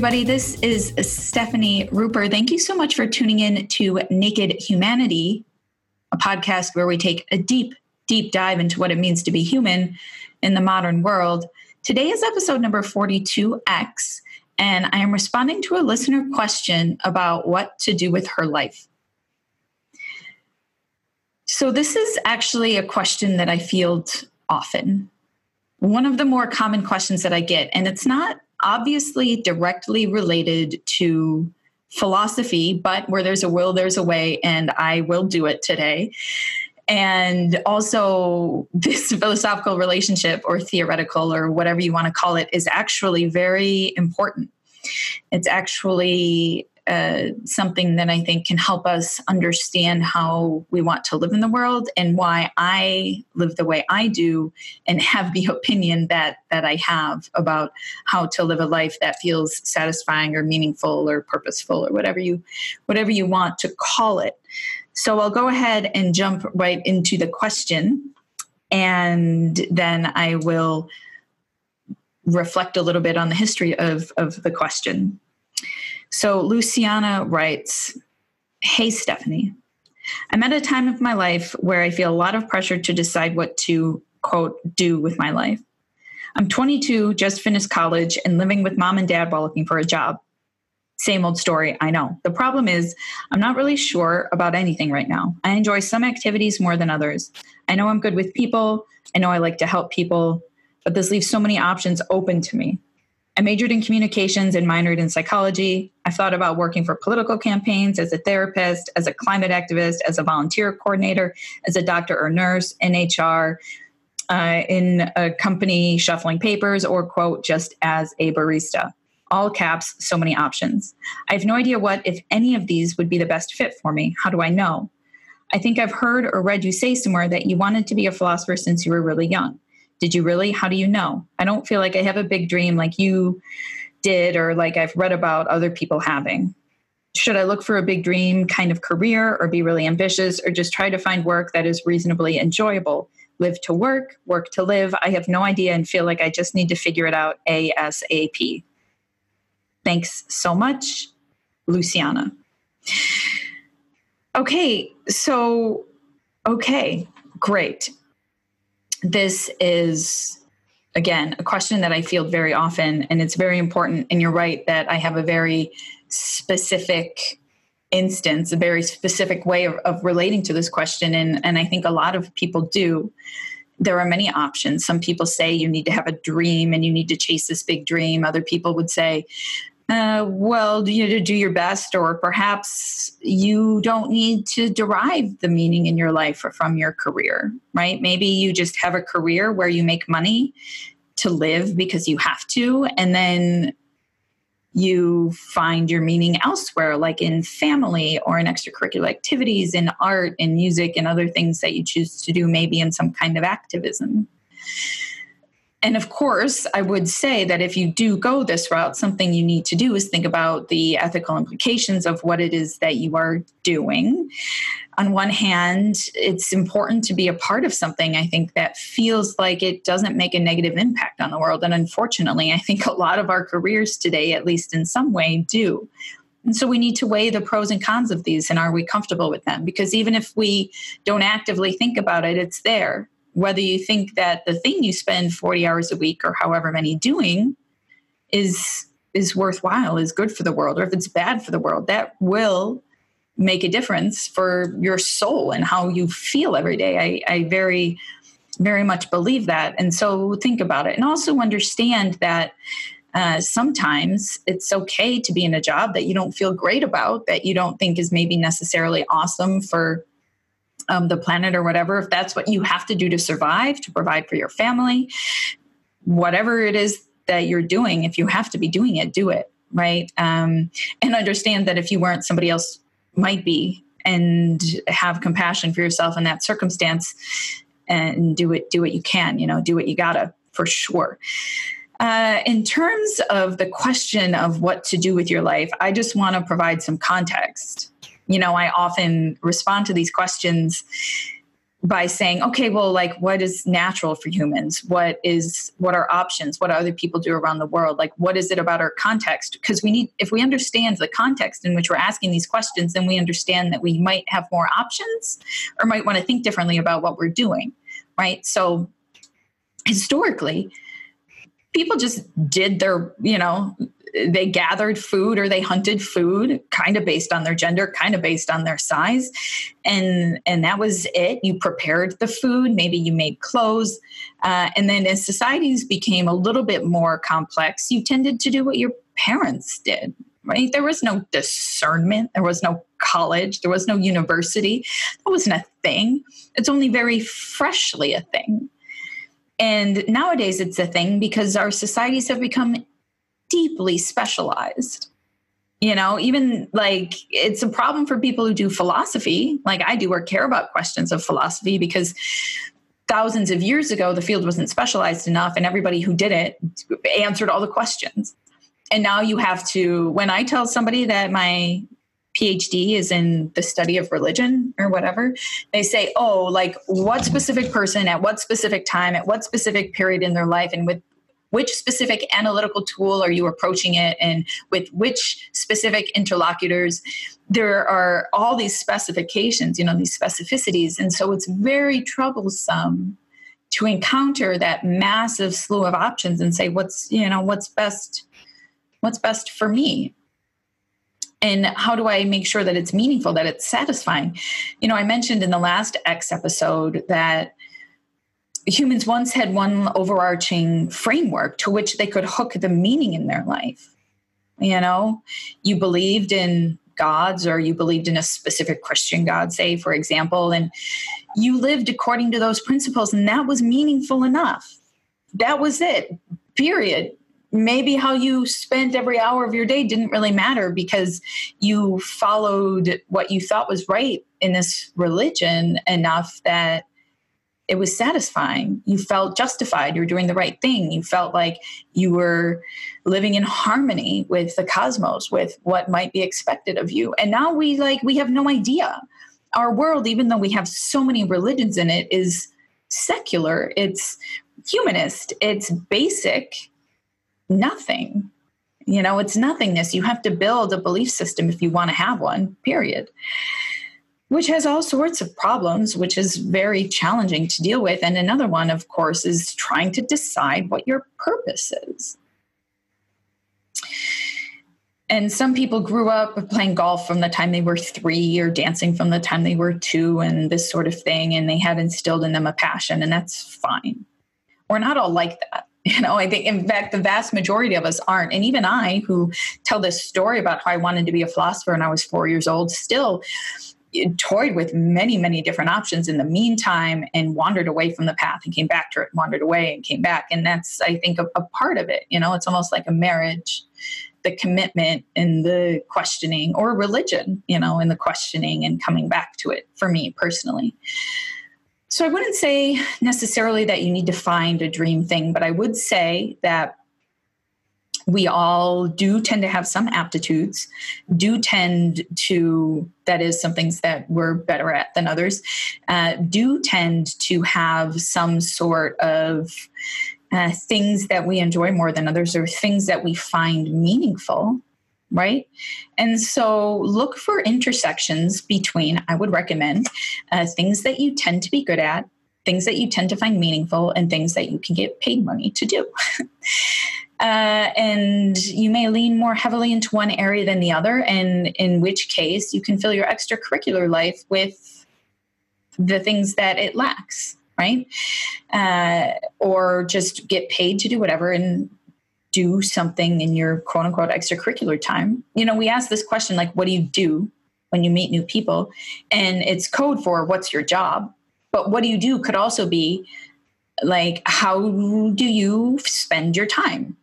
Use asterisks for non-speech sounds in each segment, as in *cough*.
everybody. This is Stephanie Ruper. Thank you so much for tuning in to Naked Humanity, a podcast where we take a deep, deep dive into what it means to be human in the modern world. Today is episode number 42X, and I am responding to a listener question about what to do with her life. So, this is actually a question that I field often. One of the more common questions that I get, and it's not obviously directly related to philosophy, but where there's a will, there's a way, and I will do it today. And also, *laughs* this philosophical relationship or theoretical or whatever you want to call it is actually very important. It's actually uh, something that I think can help us understand how we want to live in the world and why I live the way I do and have the *laughs* opinion that that I have about how to live a life that feels satisfying or meaningful or purposeful or whatever you whatever you want to call it. So I'll go ahead and jump right into the question and then I will reflect a little bit on the history of, of the question. So Luciana writes Hey, Stephanie. I'm at a time of my life where I feel a lot of pressure to decide what to, quote, do with my life. I'm 22, just finished college, and living with mom and dad while looking for a job. Same old story, I know. The problem is, I'm not really sure about anything right now. I enjoy some activities more than others. I know I'm good with people. I know I like to help people, but this leaves so many options open to me. I majored in communications and minored in psychology. I've thought about working for political campaigns as a therapist, as a climate activist, as a volunteer coordinator, as a doctor or nurse in HR, uh, in a company shuffling papers, or quote, just as a barista. All caps, so many options. I have no idea what, if any of these, would be the best fit for me. How do I know? I think I've heard or read you say somewhere that you wanted to be a philosopher since you were really young. Did you really? How do you know? I don't feel like I have a big dream like you did or like I've read about other people having. Should I look for a big dream kind of career or be really ambitious or just try to find work that is reasonably enjoyable? Live to work, work to live. I have no idea and feel like I just need to figure it out ASAP. Thanks so much, Luciana. Okay, so, okay, great this is again a question that I field very often, and it's very important. And you're right that I have a very specific instance, a very specific way of, of relating to this question, and and I think a lot of people do. There are many options. Some people say you need to have a dream and you need to chase this big dream. Other people would say, uh, well, you know, to do your best, or perhaps you don't need to derive the meaning in your life from your career, right? Maybe you just have a career where you make money to live because you have to, and then you find your meaning elsewhere, like in family or in extracurricular activities, in art, in music, and other things that you choose to do, maybe in some kind of activism and of course, I would say that if you do go this route, something you need to do is think about the ethical implications of what it is that you are doing. On one hand, it's important to be a part of something, I think, that feels like it doesn't make a negative impact on the world. And unfortunately, I think a lot of our careers today, at least in some way, do. And so we need to weigh the pros and cons of these and are we comfortable with them? Because even if we don't actively think about it, it's there whether you think that the thing you spend 40 hours a week or however many doing is is worthwhile is good for the world or if it's bad for the world that will make a difference for your soul and how you feel every day. I, I very very much believe that. And so think about it. And also understand that uh, sometimes it's okay to be in a job that you don't feel great about that you don't think is maybe necessarily awesome for um, the planet or whatever, if that's what you have to do to survive, to provide for your family, whatever it is that you're doing, if you have to be doing it, do it, right? Um, and understand that if you weren't, somebody else might be, and have compassion for yourself in that circumstance, and do it, do what you can, you know, do what you gotta for sure. Uh, in terms of the question of what to do with your life, I just want to provide some context you know, I often respond to these questions by saying okay well like what is natural for humans? What is what are options? What other people do around the world? Like what is it about our context? Because we need if we understand the context in which we're asking these questions then we understand that we might have more options or might want to think differently about what we're doing right? So historically people just did their you know they gathered food or they hunted food kind of based on their gender kind of based on their size. And and that was it. You prepared the food. Maybe you made clothes. Uh, and then as societies became a little bit more complex you tended to do what your parents did right? There was no discernment. There was no college. There was no university. That wasn't a thing. It's only very freshly a thing. And nowadays it's a thing because our societies have become deeply specialized. You know, even like it's a problem for people who do philosophy, like I do, or care about questions of philosophy because thousands of years ago the field wasn't specialized enough and everybody who did it answered all the questions. And now you have to, when I tell somebody that my PhD is in the study of religion or whatever, they say, oh, like what specific person at what specific time, at what specific period in their life, and with which specific analytical tool are you approaching it? And with which specific interlocutors? There are all these specifications you know these specificities. And so it's very troublesome to encounter that massive slew of options and say what's you know what's best what's best for me? And how do i make sure that it's meaningful that it's satisfying? You know i mentioned in the last x episode that humans once had one overarching framework to which they could hook the meaning in their life. You know, you believed in gods or you believed in a specific Christian God, say, for example, and you lived according to those principles, and that was meaningful enough. That was it, period. Maybe how you spent every hour of your day didn't really matter because you followed what you thought was right in this religion enough that it was satisfying. You felt justified. You were doing the right thing. You felt like you were living in harmony with the cosmos, with what might be expected of you. And now we like we have no idea. Our world, even though we have so many religions in it, is secular. It's humanist. It's basic. Nothing. You know, it's nothingness. You have to build a belief system if you want to have one, period which has all sorts of problems, which is very challenging to deal with. And another one, of course, is trying to decide what your purpose is. And some people grew up playing golf from the time they were three or dancing from the time they were two and this sort of thing. And they had instilled in them a passion, and that's fine. We're not all like that. *laughs* You know, I think, in fact, the vast majority of us aren't. And even I, who tell this story about how I wanted to be a philosopher when I was four years old, still toyed with many, many different options in the meantime and wandered away from the path and came back to it, wandered away and came back. And that's, I think, a, a part of it. You know, it's almost like a marriage the commitment and the questioning or religion you know in the questioning and coming back to it for me personally so i wouldn't say necessarily that you need to find a dream thing but i would say that we all do tend to have some aptitudes, do tend to, that is, some things that we're better at than others, uh, do tend to have some sort of uh, things that we enjoy more than others or things that we find meaningful right? And so look for intersections between, I would recommend, uh, things that you tend to be good at, things that you tend to find meaningful, and things that you can get paid money to do. *laughs* Uh, and you may lean more heavily into one area than the other, and in which case you can fill your extracurricular life with the things that it lacks, right? Uh, or just get paid to do whatever and do something in your quote unquote extracurricular time. You know, we ask this question like, what do you do when you meet new people? And it's code for what's your job. But what do you do could also be like, how do you spend your time?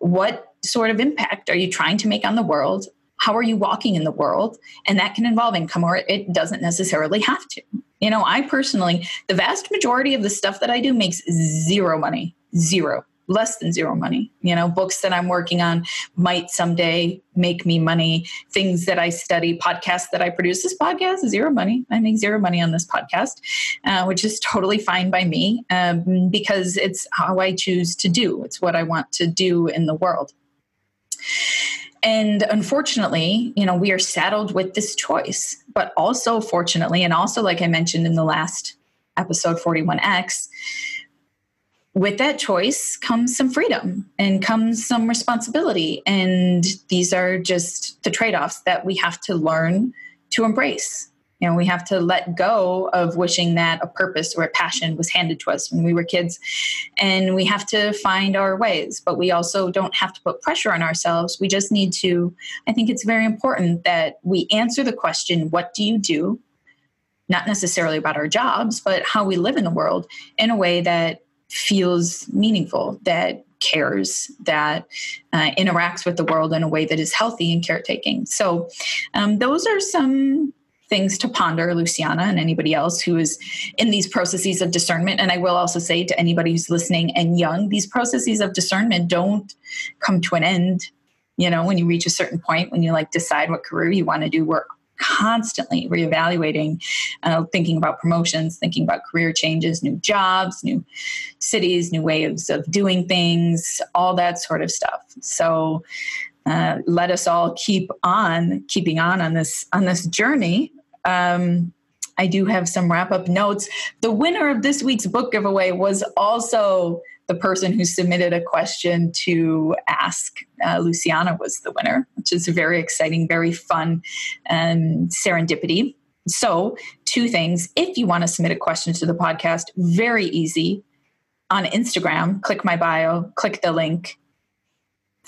What sort of impact are you trying to make on the world? How are you walking in the world? And that can involve income or it doesn't necessarily have to. You know, I personally, the vast majority of the stuff that I do makes zero money, zero. Less than zero money. You know, books that I'm working on might someday make me money. Things that I study, podcasts that I produce. This podcast zero money. I make zero money on this podcast, uh, which is totally fine by me um, because it's how I choose to do. It's what I want to do in the world. And unfortunately, you know, we are saddled with this choice. But also, fortunately, and also, like I mentioned in the last episode 41X, with that choice comes some freedom and comes some responsibility. And these are just the trade offs that we have to learn to embrace. You know, we have to let go of wishing that a purpose or a passion was handed to us when we were kids. And we have to find our ways, but we also don't have to put pressure on ourselves. We just need to, I think it's very important that we answer the question, What do you do? Not necessarily about our jobs, but how we live in the world in a way that feels meaningful, that cares, that uh, interacts with the world in a way that is healthy and caretaking. So, um, those are some things to ponder, Luciana, and anybody else who is in these processes of discernment. And I will also say to anybody who's listening and young, these processes of discernment don't come to an end. You know, when you reach a certain point, when you like decide what career you want to do, we're constantly reevaluating, uh, thinking about promotions, thinking about career changes, new jobs, new cities, new ways of doing things, all that sort of stuff. So uh, let us all keep on keeping on on this on this journey um, I do have some wrap up notes. The winner of this week's book giveaway was also the person who submitted a question to ask. Uh, Luciana was the winner, which is very exciting, very fun, and serendipity. So, two things. If you want to submit a question to the podcast, very easy. On Instagram, click my bio, click the link,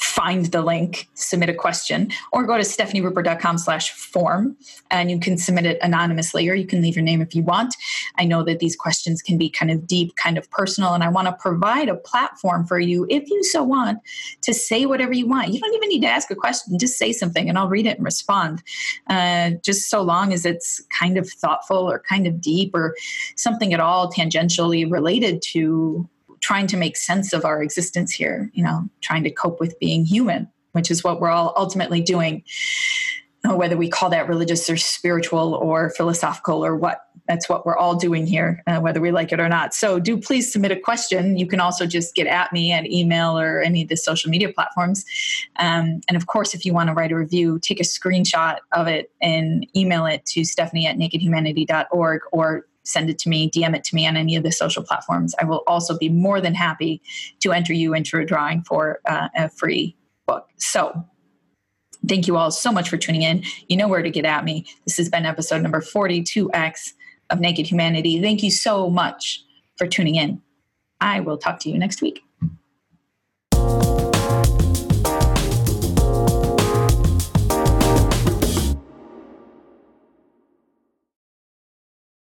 find the link, submit a question, or go to stephanieruper.com slash form and you can submit it anonymously or you can leave your name if you want. I know that these questions can be kind of deep, kind of personal, and I want to provide a platform for you, if you so want, to say whatever you want. You don't even need to ask a question, just say something and I'll read it and respond. Uh, just so long as it's kind of thoughtful or kind of deep or something at all tangentially related to trying to make sense of our existence here, you know, trying to cope with being human, which is what we're all ultimately doing, whether we call that religious or spiritual or philosophical or what. That's what we're all doing here, uh, whether we like it or not. So, do please submit a question. You can also just get at me at email or any of the social media platforms. Um, and of course, if you want to write a review, take a screenshot of it and email it to stephanie at nakedhumanity.org or send it to me, DM it to me on any of the social platforms. I will also be more than happy to enter you into a drawing for uh, a free book. So, thank you all so much for tuning in. You know where to get at me. This has been episode number 42X of Naked Humanity. Thank you so much for tuning in. I will talk to you next week.